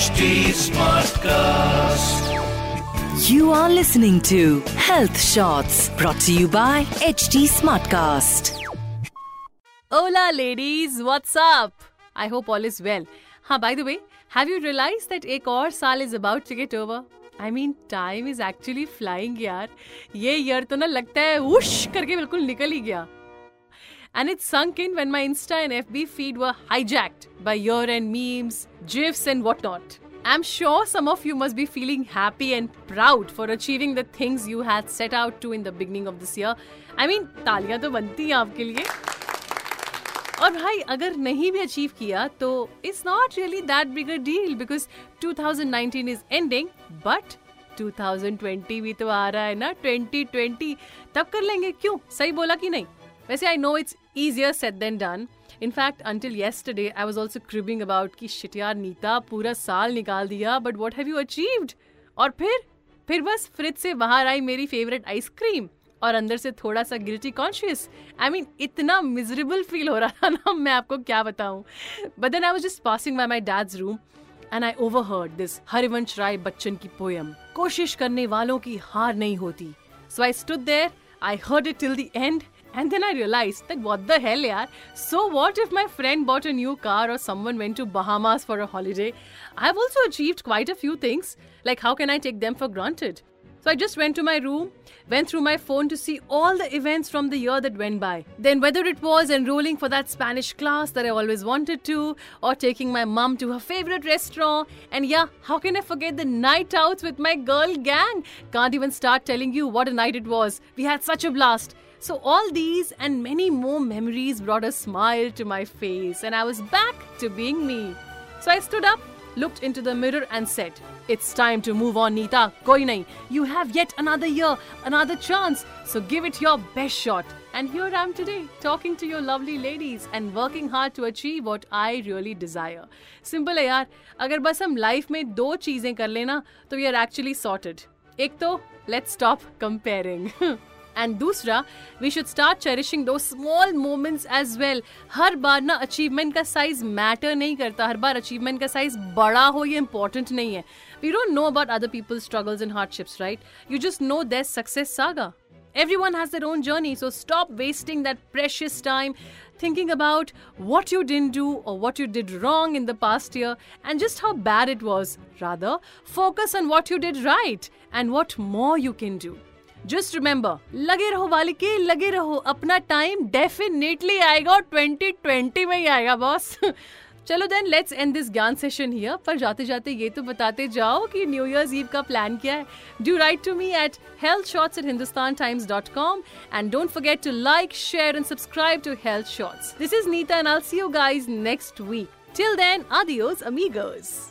Smartcast. You are listening to Health Shots brought to you by HD Smartcast. Hola, ladies. What's up? I hope all is well. हाँ, by the way, have you realized that एक और साल is about to get over? I mean, time is actually flying यार. ये year तो ना लगता है उश करके बिल्कुल निकल ही गया. And it sunk in when my Insta and FB feed were hijacked by year-end memes, gifs and whatnot. I'm sure some of you must be feeling happy and proud for achieving the things you had set out to in the beginning of this year. I mean, तालियाँ तो बनती हैं आपके लिए. और भाई अगर नहीं भी अचीव किया तो it's not really that big a deal because 2019 is ending but 2020 भी तो आ रहा है ना 2020 तब कर लेंगे क्यों सही बोला कि नहीं वैसे I know it's easier said than done. In fact, until yesterday, I was also cribbing about कि shit यार नीता पूरा साल निकाल दिया but what have you achieved? और फिर फिर बस फ्रिज से बाहर आई मेरी फेवरेट आइसक्रीम और अंदर से थोड़ा सा गिल्टी कॉन्शियस आई मीन इतना मिजरेबल फील हो रहा था ना मैं आपको क्या बताऊँ but then I was just passing by my dad's room and I overheard this Harivansh Rai Bachchan की पोयम कोशिश करने वालों की हार नहीं होती so I stood there I heard it till the end And then I realized that what the hell, yaar? So what if my friend bought a new car or someone went to Bahamas for a holiday? I've also achieved quite a few things. Like, how can I take them for granted? So I just went to my room, went through my phone to see all the events from the year that went by. Then, whether it was enrolling for that Spanish class that I always wanted to, or taking my mum to her favorite restaurant, and yeah, how can I forget the night outs with my girl gang? Can't even start telling you what a night it was. We had such a blast. So, all these and many more memories brought a smile to my face, and I was back to being me. So, I stood up, looked into the mirror, and said, it's time to move on, Neeta. Koi nahi. You have yet another year, another chance. So give it your best shot. And here I am today, talking to your lovely ladies and working hard to achieve what I really desire. Simple है यार अगर बस हम life में दो चीजें कर लेना तो वी आर एक्चुअली सॉर्टेड एक तो लेट्स स्टॉप कंपेयरिंग एंड दूसरा we should start cherishing those small moments as well हर बार ना अचीवमेंट का साइज मैटर नहीं करता हर बार अचीवमेंट का साइज बड़ा हो ये इंपॉर्टेंट नहीं है we don't know about other peoples struggles and hardships right you just no their success saga Everyone has their own journey, so stop wasting that precious time thinking about what you didn't do or what you did wrong in the past year and just how bad it was. Rather, focus on what you did right and what more you can do. Just remember लगे रहो बालिके, लगे रहो, अपना time definitely आएगा और 2020 में ही आएगा boss चलो देन लेट्स एंड दिस ज्ञान सेशन हियर पर जाते जाते ये तो बताते जाओ कि न्यू ईयर्स ईव का प्लान क्या है. Do write to me at health shorts at Hindustan times dot com and don't forget to like share and subscribe to health shorts this is Nita and I see you guys next week till then adios, amigos.